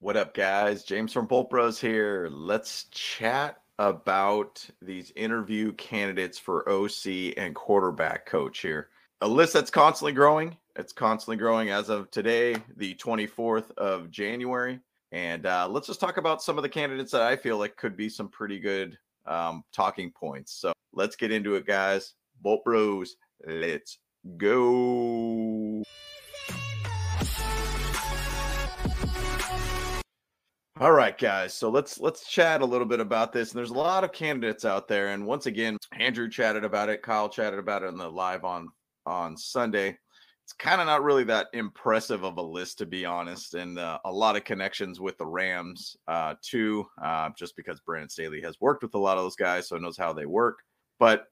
What up, guys? James from Bolt Bros here. Let's chat about these interview candidates for OC and quarterback coach here. A list that's constantly growing. It's constantly growing as of today, the 24th of January. And uh, let's just talk about some of the candidates that I feel like could be some pretty good um, talking points. So let's get into it, guys. Bolt Bros, let's go. All right, guys. So let's let's chat a little bit about this. And there's a lot of candidates out there. And once again, Andrew chatted about it. Kyle chatted about it in the live on on Sunday. It's kind of not really that impressive of a list, to be honest, and uh, a lot of connections with the Rams uh, too, uh, just because Brandon Staley has worked with a lot of those guys, so knows how they work. But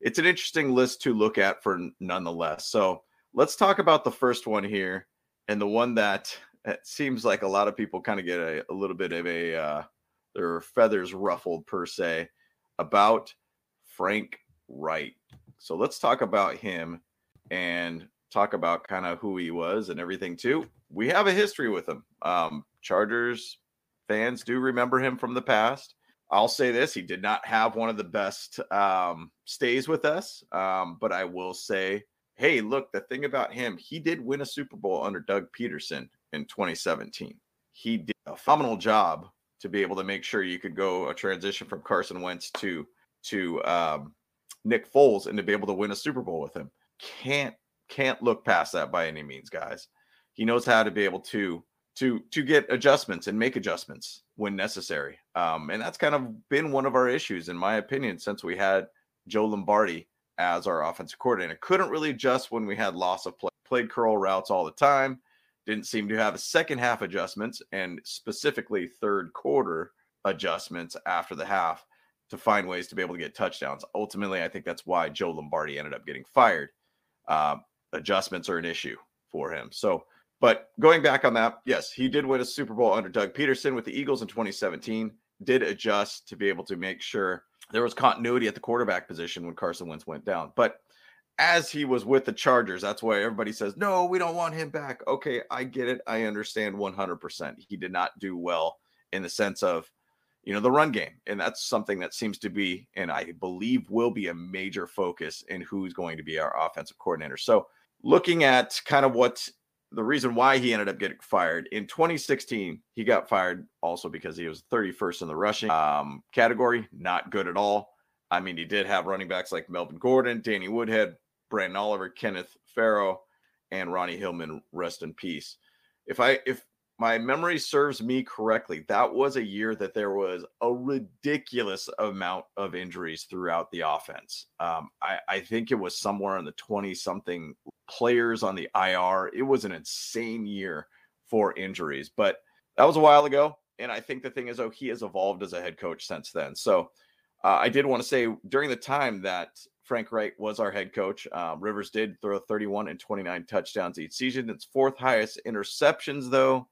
it's an interesting list to look at for nonetheless. So let's talk about the first one here, and the one that it seems like a lot of people kind of get a, a little bit of a uh, their feathers ruffled per se about Frank Reich. So let's talk about him and talk about kind of who he was and everything too. We have a history with him. Um, Chargers fans do remember him from the past. I'll say this: he did not have one of the best um, stays with us, um, but I will say, hey, look, the thing about him, he did win a Super Bowl under Doug Pederson in 2017. He did a phenomenal job to be able to make sure you could go a transition from Carson Wentz to to um, Nick Foles and to be able to win a Super Bowl with him. Can't can't look past that by any means, guys. He knows how to be able to to to get adjustments and make adjustments when necessary. Um, and that's kind of been one of our issues, in my opinion, since we had Joe Lombardi as our offensive coordinator. Couldn't really adjust when we had loss of play. Played curl routes all the time didn't seem to have second half adjustments and specifically third quarter adjustments after the half to find ways to be able to get touchdowns. Ultimately, I think that's why Joe Lombardi ended up getting fired. Uh, adjustments are an issue for him. So, but going back on that, yes, he did win a Super Bowl under Doug Pederson with the Eagles in 2017. Did adjust to be able to make sure there was continuity at the quarterback position when Carson Wentz went down. But as he was with the Chargers. That's why everybody says, no, we don't want him back. Okay, I get it. I understand 100%. He did not do well in the sense of, you know, the run game. And that's something that seems to be, and I believe will be a major focus in who's going to be our offensive coordinator. So, looking at kind of what the reason why he ended up getting fired in 2016, he got fired also because he was 31st in the rushing um, category, not good at all. I mean, he did have running backs like Melvin Gordon, Danny Woodhead, Branden Oliver, Kenneth Farrow, and Ronnie Hillman. Rest in peace. If I if my memory serves me correctly, that was a year that there was a ridiculous amount of injuries throughout the offense. Um, I, I think it was somewhere in the 20 something players on the IR. It was an insane year for injuries, but that was a while ago. And I think the thing is, oh, he has evolved as a head coach since then. So uh, I did want to say during the time that Frank Reich was our head coach. Um, Rivers did throw 31 and 29 touchdowns each season. It's fourth highest interceptions though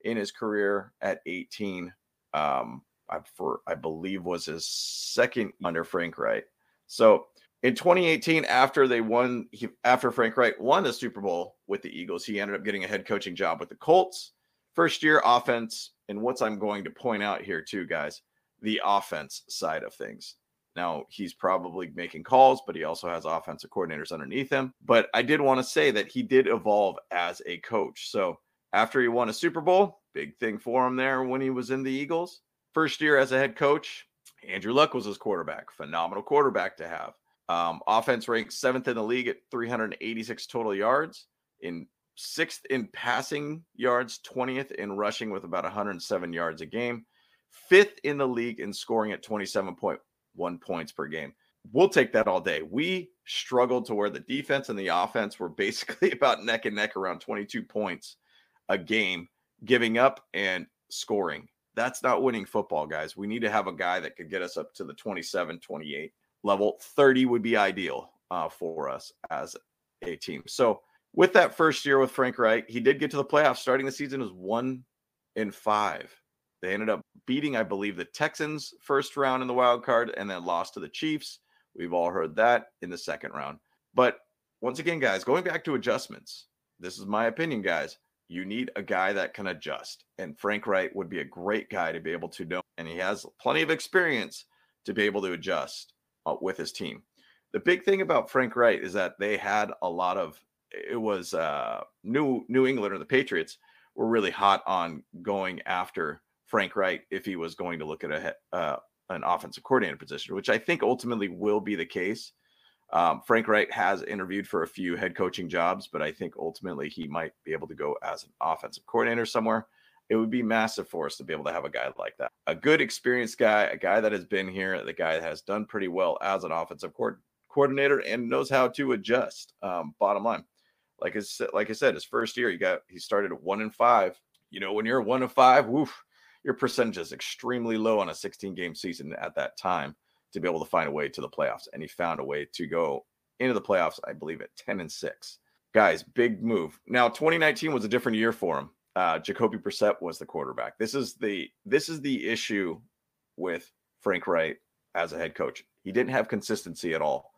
in his career at 18. Um, I, for I believe was his second under Frank Reich. So in 2018, after they won, he, after Frank Reich won the Super Bowl with the Eagles, he ended up getting a head coaching job with the Colts. First year offense, and what's I'm going to point out here too, guys, the offense side of things. Now, he's probably making calls, but he also has offensive coordinators underneath him. But I did want to say that he did evolve as a coach. So after he won a Super Bowl, big thing for him there when he was in the Eagles. First year as a head coach, Andrew Luck was his quarterback. Phenomenal quarterback to have. Um, offense ranked seventh in the league at 386 total yards, in sixth in passing yards, 20th in rushing with about 107 yards a game, fifth in the league in scoring at 27.1 one points per game. We'll take that all day. We struggled to where the defense and the offense were basically about neck and neck around 22 points a game, giving up and scoring. That's not winning football, guys. We need to have a guy that could get us up to the 27, 28 level. 30 would be ideal uh, for us as a team. So, with that first year with Frank Reich, he did get to the playoffs. Starting the season was one in five. They ended up beating, I believe, the Texans first round in the wild card and then lost to the Chiefs. We've all heard that in the second round. But once again, guys, going back to adjustments, this is my opinion, guys. you need a guy that can adjust. And Frank Reich would be a great guy to be able to know. And he has plenty of experience to be able to adjust uh, with his team. The big thing about Frank Reich is that they had a lot of it was uh, New New England or the Patriots were really hot on going after Frank Reich if he was going to look at a uh, an offensive coordinator position, which I think ultimately will be the case. Um, Frank Reich has interviewed for a few head coaching jobs, but I think ultimately he might be able to go as an offensive coordinator somewhere. It would be massive for us to be able to have a guy like that. A good experienced guy, a guy that has been here, the guy that has done pretty well as an offensive co- coordinator and knows how to adjust. Um, bottom line, like I like I said, his first year, he got he started at one and five. You know, when you're one and five, woof, your percentage is extremely low on a 16 game season at that time to be able to find a way to the playoffs. And he found a way to go into the playoffs, I believe, at 10 and 6. Guys, big move. Now, 2019 was a different year for him. Uh, Jacoby Brissett was the quarterback. This is the this is the issue with Frank Reich as a head coach. He didn't have consistency at all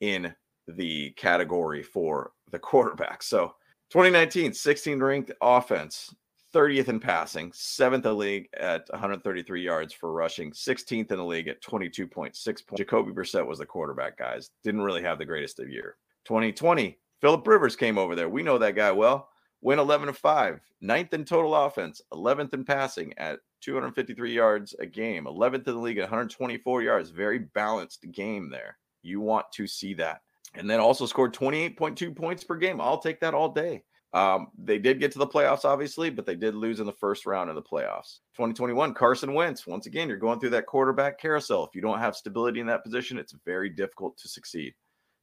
in the category for the quarterback. So 2019, 16 ranked offense, 30th in passing, seventh in the league at 133 yards for rushing, 16th in the league at 22.6 points. Jacoby Brissett was the quarterback, guys. Didn't really have the greatest of year. 2020, Philip Rivers came over there. We know that guy well. Went 11 to 5, ninth in total offense, 11th in passing at 253 yards a game, 11th in the league at 124 yards. Very balanced game there. You want to see that. And then also scored 28.2 points per game. I'll take that all day. Um, they did get to the playoffs, obviously, but they did lose in the first round of the playoffs. 2021, Carson Wentz. Once again, you're going through that quarterback carousel. If you don't have stability in that position, it's very difficult to succeed.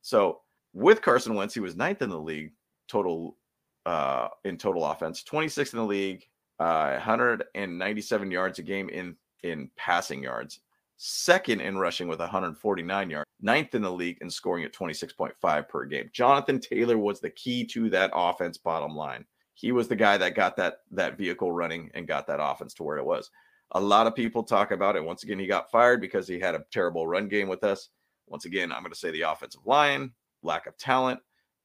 So with Carson Wentz, he was ninth in the league total uh, in total offense, 26th in the league, uh, 197 yards a game in in passing yards, second in rushing with 149 yards, ninth in the league in scoring at 26.5 per game. Jonathan Taylor was the key to that offense bottom line. He was the guy that got that that vehicle running and got that offense to where it was. A lot of people talk about it. Once again, he got fired because he had a terrible run game with us. Once again, I'm going to say the offensive line, lack of talent,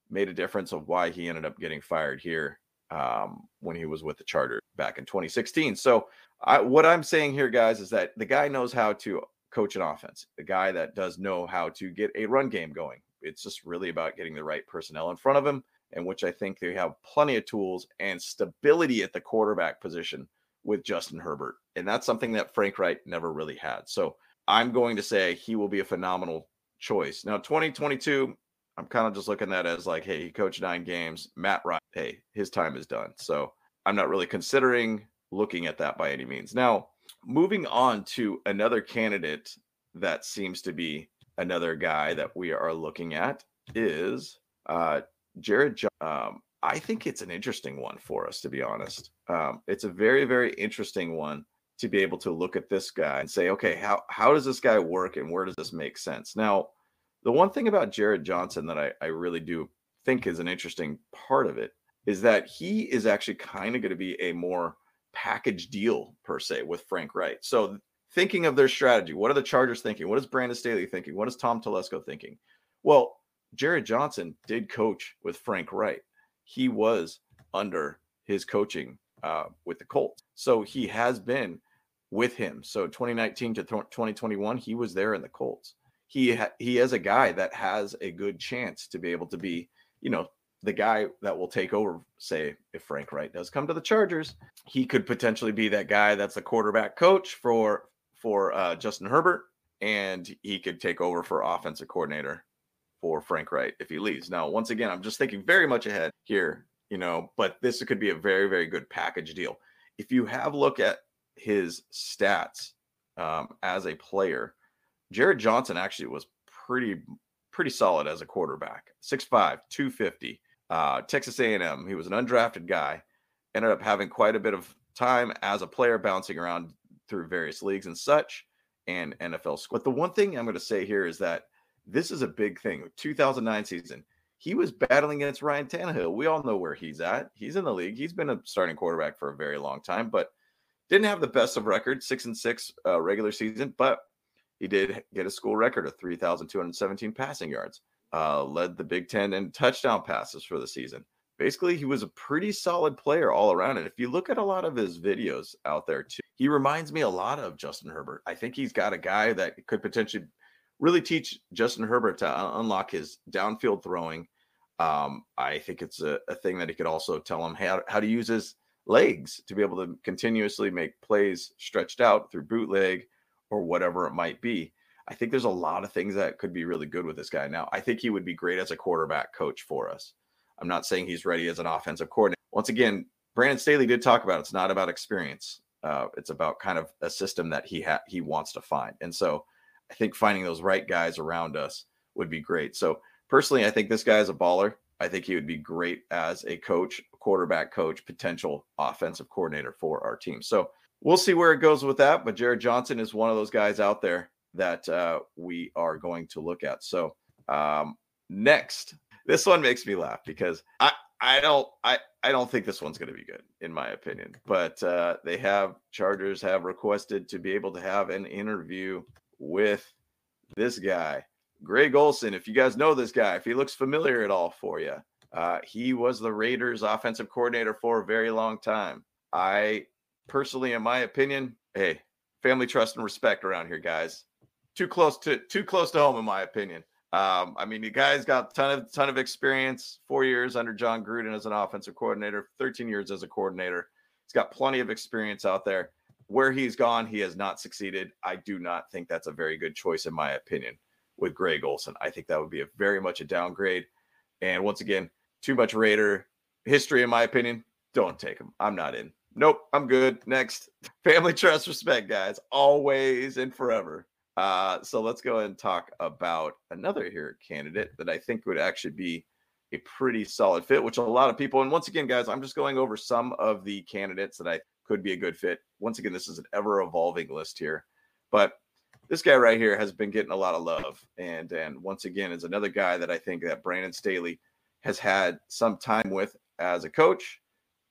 made a difference of why he ended up getting fired here um, when he was with the Charter back in 2016. So, I, what I'm saying here, guys, is that the guy knows how to coach an offense, the guy that does know how to get a run game going. It's just really about getting the right personnel in front of him, and which I think they have plenty of tools and stability at the quarterback position with Justin Herbert. And that's something that Frank Reich never really had. So, I'm going to say he will be a phenomenal choice. Now, 2022, I'm kind of just looking at as like, hey, he coached nine games. Matt Ryan, hey, his time is done. So I'm not really considering looking at that by any means. Now, moving on to another candidate that seems to be another guy that we are looking at is uh, Jerrod. John- um, I think it's an interesting one for us, to be honest. Um, it's a very, very interesting one to be able to look at this guy and say, okay, how how does this guy work and where does this make sense? Now, the one thing about Jerrod Johnson that I, I really do think is an interesting part of it is that he is actually kind of going to be a more package deal per se with Frank Reich. So thinking of their strategy, what are the Chargers thinking? What is Brandon Staley thinking? What is Tom Telesco thinking? Well, Jerrod Johnson did coach with Frank Reich. He was under his coaching uh, with the Colts. So he has been with him. So 2019 to 2021, he was there in the Colts he ha- he is a guy that has a good chance to be able to be, you know, the guy that will take over. Say, if Frank Reich does come to the Chargers, he could potentially be that guy that's the quarterback coach for for uh, Justin Herbert, and he could take over for offensive coordinator for Frank Reich if he leaves. Now, once again, I'm just thinking very much ahead here, you know, but this could be a very very good package deal. If you have look at his stats um, as a player Jerrod Johnson actually was pretty pretty solid as a quarterback. 6'5, 250. Uh, Texas A&M. He was an undrafted guy. Ended up having quite a bit of time as a player, bouncing around through various leagues and such, and NFL. But the one thing I'm going to say here is that this is a big thing. 2009 season, he was battling against Ryan Tannehill. We all know where he's at. He's in the league. He's been a starting quarterback for a very long time, but didn't have the best of records, six and six uh, regular season, but he did get a school record of 3,217 passing yards, uh, led the Big Ten in touchdown passes for the season. basically he was a pretty solid player all around. And if you look at a lot of his videos out there too, he reminds me a lot of Justin Herbert. I think he's got a guy that could potentially really teach Justin Herbert to unlock his downfield throwing. Um, I think it's a, a, thing that he could also tell him how, how to use his legs to be able to continuously make plays stretched out through bootleg or whatever it might be. I think there's a lot of things that could be really good with this guy. Now, I think he would be great as a quarterback coach for us. I'm not saying he's ready as an offensive coordinator. Once again, Brandon Staley did talk about it. it's not about experience. Uh, it's about kind of a system that he ha- he wants to find. And so I think finding those right guys around us would be great. So personally, I think this guy is a baller. I think he would be great as a coach, quarterback coach, potential offensive coordinator for our team. So we'll see where it goes with that. But Jerrod Johnson is one of those guys out there that uh, we are going to look at. So um, next, this one makes me laugh because I I don't I I don't think this one's going to be good in my opinion. But uh, they have Chargers have requested to be able to have an interview with this guy, Greg Olson. If you guys know this guy, if he looks familiar at all for you, uh, he was the Raiders offensive coordinator for a very long time. I personally, in my opinion, hey, family trust and respect around here, guys. Too close to too close to home, in my opinion. Um, I mean, you guys got ton of ton of experience. Four years under Jon Gruden as an offensive coordinator, 13 years as a coordinator. He's got plenty of experience out there. Where he's gone, he has not succeeded. I do not think that's a very good choice, in my opinion, with Greg Olson. I think that would be a very much a downgrade. And once again, too much Raider history, in my opinion. Don't take him. I'm not in. Nope, I'm good. Next, family trust, respect, guys, always and forever. Uh, so let's go and talk about another here candidate that I think would actually be a pretty solid fit, which a lot of people, and once again, guys, I'm just going over some of the candidates that I could be a good fit. Once again, this is an ever evolving list here, but this guy right here has been getting a lot of love. And, and once again, is another guy that I think that Brandon Staley has had some time with as a coach,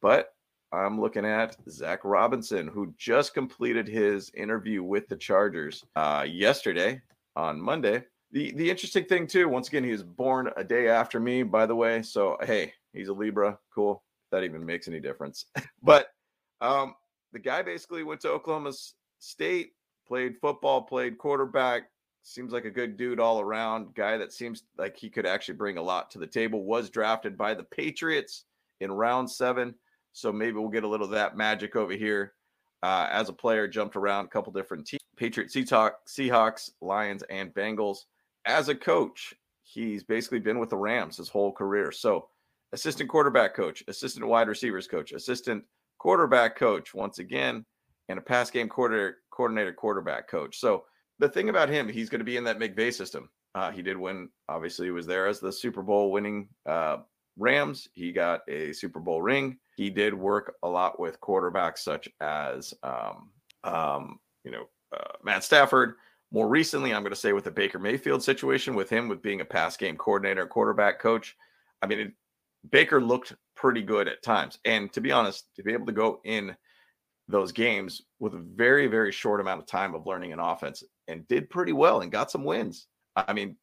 but I'm looking at Zac Robinson, who just completed his interview with the Chargers uh, yesterday on Monday. The the interesting thing too, once again, he was born a day after me, by the way. So hey, he's a Libra. Cool. That even makes any difference. but um, the guy basically went to Oklahoma State, played football, played quarterback. Seems like a good dude all around. Guy that seems like he could actually bring a lot to the table. Was drafted by the Patriots in round seven. So maybe we'll get a little of that magic over here. Uh, as a player, jumped around a couple different teams Patriots, Seahawks, Lions, and Bengals. As a coach, he's basically been with the Rams his whole career. So, assistant quarterback coach, assistant wide receivers coach, assistant quarterback coach, once again, and a pass game coordinator, coordinator quarterback coach. So, the thing about him, he's going to be in that McVay system. Uh, he did win, obviously, he was there as the Super Bowl winning uh, Rams. He got a Super Bowl ring he did work a lot with quarterbacks such as, um, um, you know, uh, Matt Stafford. More recently, I'm going to say with the Baker Mayfield situation, with him with being a pass game coordinator, quarterback coach. I mean, it, Baker looked pretty good at times, and to be honest, to be able to go in those games with a very very short amount of time of learning an offense and did pretty well and got some wins. I mean,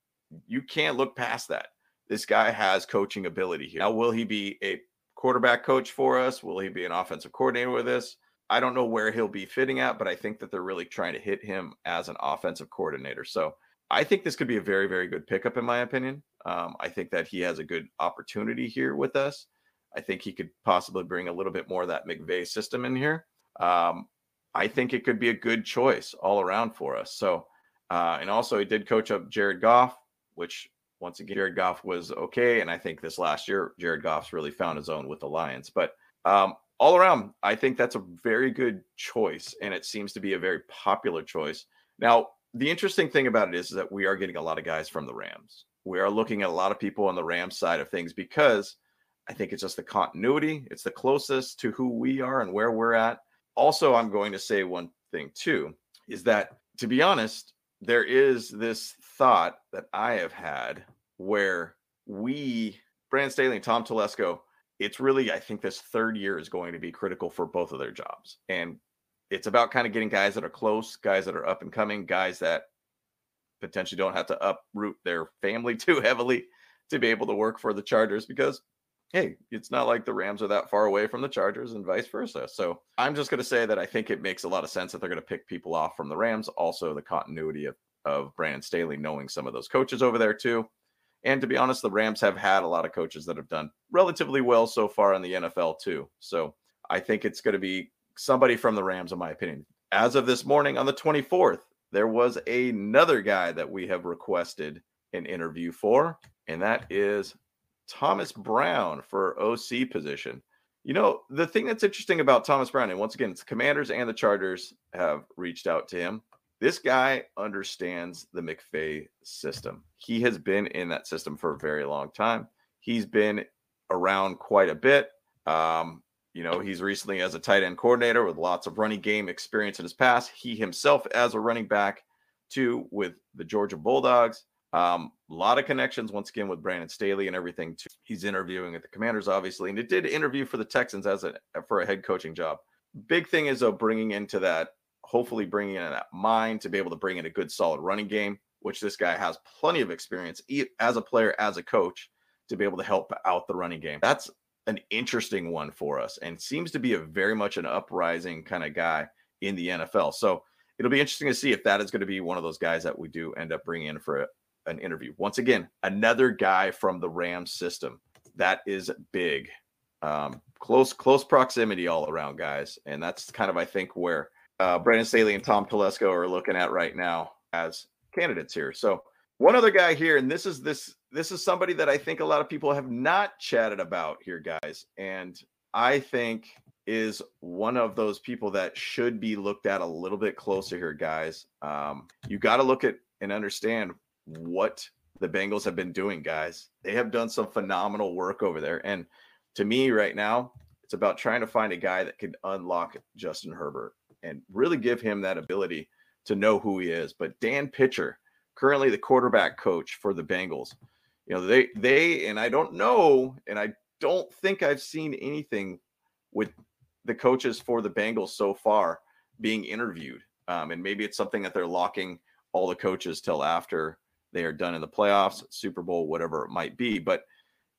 you can't look past that. This guy has coaching ability here. Now, will he be a quarterback coach for us? Will he be an offensive coordinator with us? I don't know where he'll be fitting at, but I think that they're really trying to hit him as an offensive coordinator. So I think this could be a very, very good pickup, in my opinion. Um, I think that he has a good opportunity here with us. I think he could possibly bring a little bit more of that McVay system in here. Um, I think it could be a good choice all around for us. So, uh, and also he did coach up Jared Goff, which once again, Jared Goff was okay. And I think this last year, Jared Goff's really found his own with the Lions. But um, all around, I think that's a very good choice. And it seems to be a very popular choice. Now, the interesting thing about it is, is that we are getting a lot of guys from the Rams. We are looking at a lot of people on the Rams side of things because I think it's just the continuity. It's the closest to who we are and where we're at. Also, I'm going to say one thing too is that, to be honest, there is this thought that I have had where we, Brand Staley and Tom Telesco, it's really, I think this third year is going to be critical for both of their jobs. And it's about kind of getting guys that are close, guys that are up and coming, guys that potentially don't have to uproot their family too heavily to be able to work for the Chargers because hey, it's not like the Rams are that far away from the Chargers and vice versa. So I'm just going to say that I think it makes a lot of sense that they're going to pick people off from the Rams. Also, the continuity of, of Brandon Staley knowing some of those coaches over there too. And to be honest, the Rams have had a lot of coaches that have done relatively well so far in the NFL too. So I think it's going to be somebody from the Rams, in my opinion. As of this morning on the 24th, there was another guy that we have requested an interview for, and that is Thomas Brown for OC position. You know, the thing that's interesting about Thomas Brown, and once again, it's the Commanders and the Chargers have reached out to him. This guy understands the McVay system. He has been in that system for a very long time. He's been around quite a bit. Um, you know, he's recently as a tight end coordinator with lots of running game experience in his past. He himself as a running back too with the Georgia Bulldogs. Um, a lot of connections once again with Brandon Staley and everything. Too. He's interviewing at the Commanders, obviously, and it did interview for the Texans as a for a head coaching job. Big thing is though bringing into that, hopefully bringing in that mind to be able to bring in a good solid running game, which this guy has plenty of experience as a player, as a coach, to be able to help out the running game. That's an interesting one for us and seems to be a very much an uprising kind of guy in the NFL. So it'll be interesting to see if that is going to be one of those guys that we do end up bringing in for a, an interview. Once again, another guy from the Rams system. That is big. Um, close, close proximity all around, guys. And that's kind of, I think, where uh, Brandon Staley and Tom Telesco are looking at right now as candidates here. So one other guy here, and this is this this is somebody that I think a lot of people have not chatted about here, guys. And I think is one of those people that should be looked at a little bit closer here, guys. Um, you got to look at and understand what the Bengals have been doing, guys. They have done some phenomenal work over there. And to me, right now, it's about trying to find a guy that can unlock Justin Herbert and really give him that ability to know who he is. But Dan Pitcher, currently the quarterback coach for the Bengals. You know, they they and I don't know, and I don't think I've seen anything with the coaches for the Bengals so far being interviewed. Um, and maybe it's something that they're locking all the coaches till after they are done in the playoffs, Super Bowl, whatever it might be. But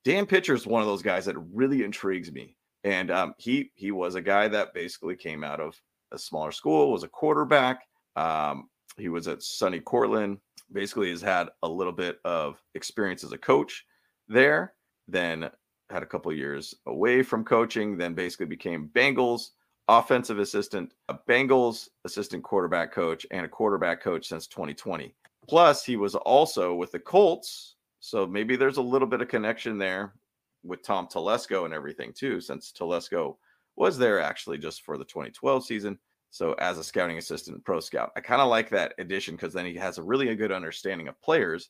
Dan Pitcher is one of those guys that really intrigues me. And um, he he was a guy that basically came out of a smaller school, was a quarterback. Um, he was at SUNY Cortland, basically has had a little bit of experience as a coach there, then had a couple years away from coaching, then basically became Bengals offensive assistant, a Bengals assistant quarterback coach, and a quarterback coach since 2020. Plus, he was also with the Colts. So maybe there's a little bit of connection there with Tom Telesco and everything too, since Telesco was there actually just for the 2012 season. So as a scouting assistant, pro scout, I kind of like that addition because then he has a really a good understanding of players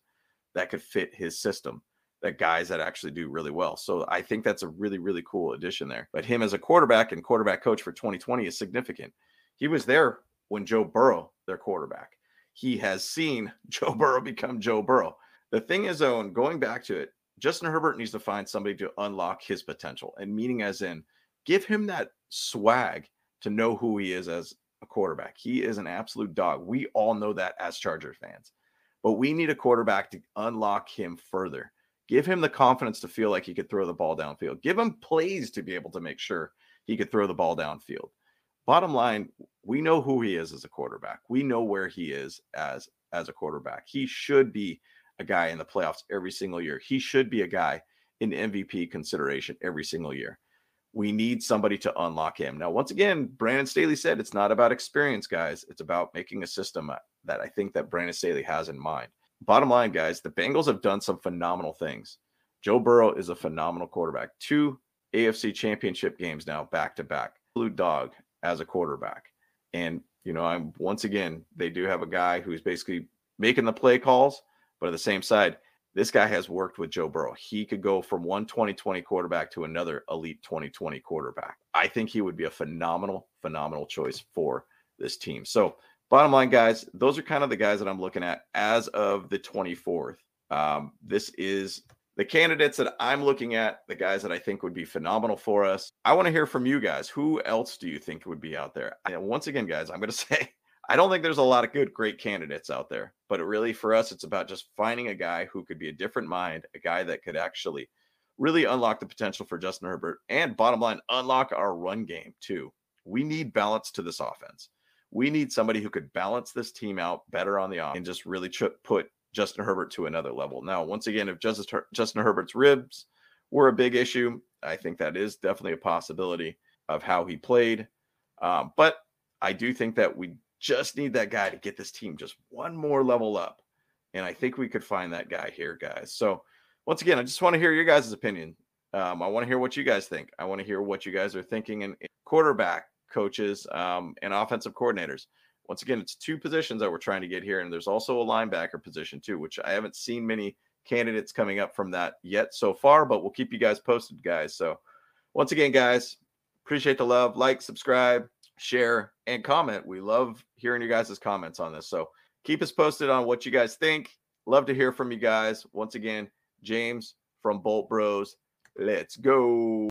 that could fit his system, that guys that actually do really well. So I think that's a really really cool addition there. But him as a quarterback and quarterback coach for 2020 is significant. He was there when Joe Burrow, their quarterback. He has seen Joe Burrow become Joe Burrow. The thing is, though, and going back to it, Justin Herbert needs to find somebody to unlock his potential, and meaning as in give him that swag to know who he is as a quarterback. He is an absolute dog. We all know that as Charger fans. But we need a quarterback to unlock him further. Give him the confidence to feel like he could throw the ball downfield. Give him plays to be able to make sure he could throw the ball downfield. Bottom line, we know who he is as a quarterback. We know where he is as as a quarterback. He should be a guy in the playoffs every single year. He should be a guy in MVP consideration every single year. We need somebody to unlock him. Now, once again, Brandon Staley said it's not about experience, guys. It's about making a system that I think that Brandon Staley has in mind. Bottom line, guys, the Bengals have done some phenomenal things. Joe Burrow is a phenomenal quarterback. Two AFC championship games now back to back. Blue dog as a quarterback. And, you know, I'm once again, they do have a guy who's basically making the play calls, but at the same side, this guy has worked with Joe Burrow. He could go from one 2020 quarterback to another elite 2020 quarterback. I think he would be a phenomenal, phenomenal choice for this team. So, bottom line, guys, those are kind of the guys that I'm looking at as of the 24th. Um, this is the candidates that I'm looking at, the guys that I think would be phenomenal for us. I want to hear from you guys. Who else do you think would be out there? And once again, guys, I'm going to say I don't think there's a lot of good, great candidates out there, but really for us, it's about just finding a guy who could be a different mind, a guy that could actually really unlock the potential for Justin Herbert and bottom line, unlock our run game too. We need balance to this offense. We need somebody who could balance this team out better on the off and just really put Justin Herbert to another level. Now, once again, if Justin, Justin Herbert's ribs were a big issue, I think that is definitely a possibility of how he played. Um, but I do think that we just need that guy to get this team just one more level up. And I think we could find that guy here, guys. So, once again, I just want to hear your guys' opinion. Um, I want to hear what you guys think. I want to hear what you guys are thinking and quarterback coaches um, and offensive coordinators. Once again, it's two positions that we're trying to get here. And there's also a linebacker position, too, which I haven't seen many candidates coming up from that yet so far, but we'll keep you guys posted, guys. So, once again, guys, appreciate the love. Like, subscribe, share, and comment. We love hearing you guys' comments on this. So, keep us posted on what you guys think. Love to hear from you guys. Once again, James from Bolt Bros. Let's go.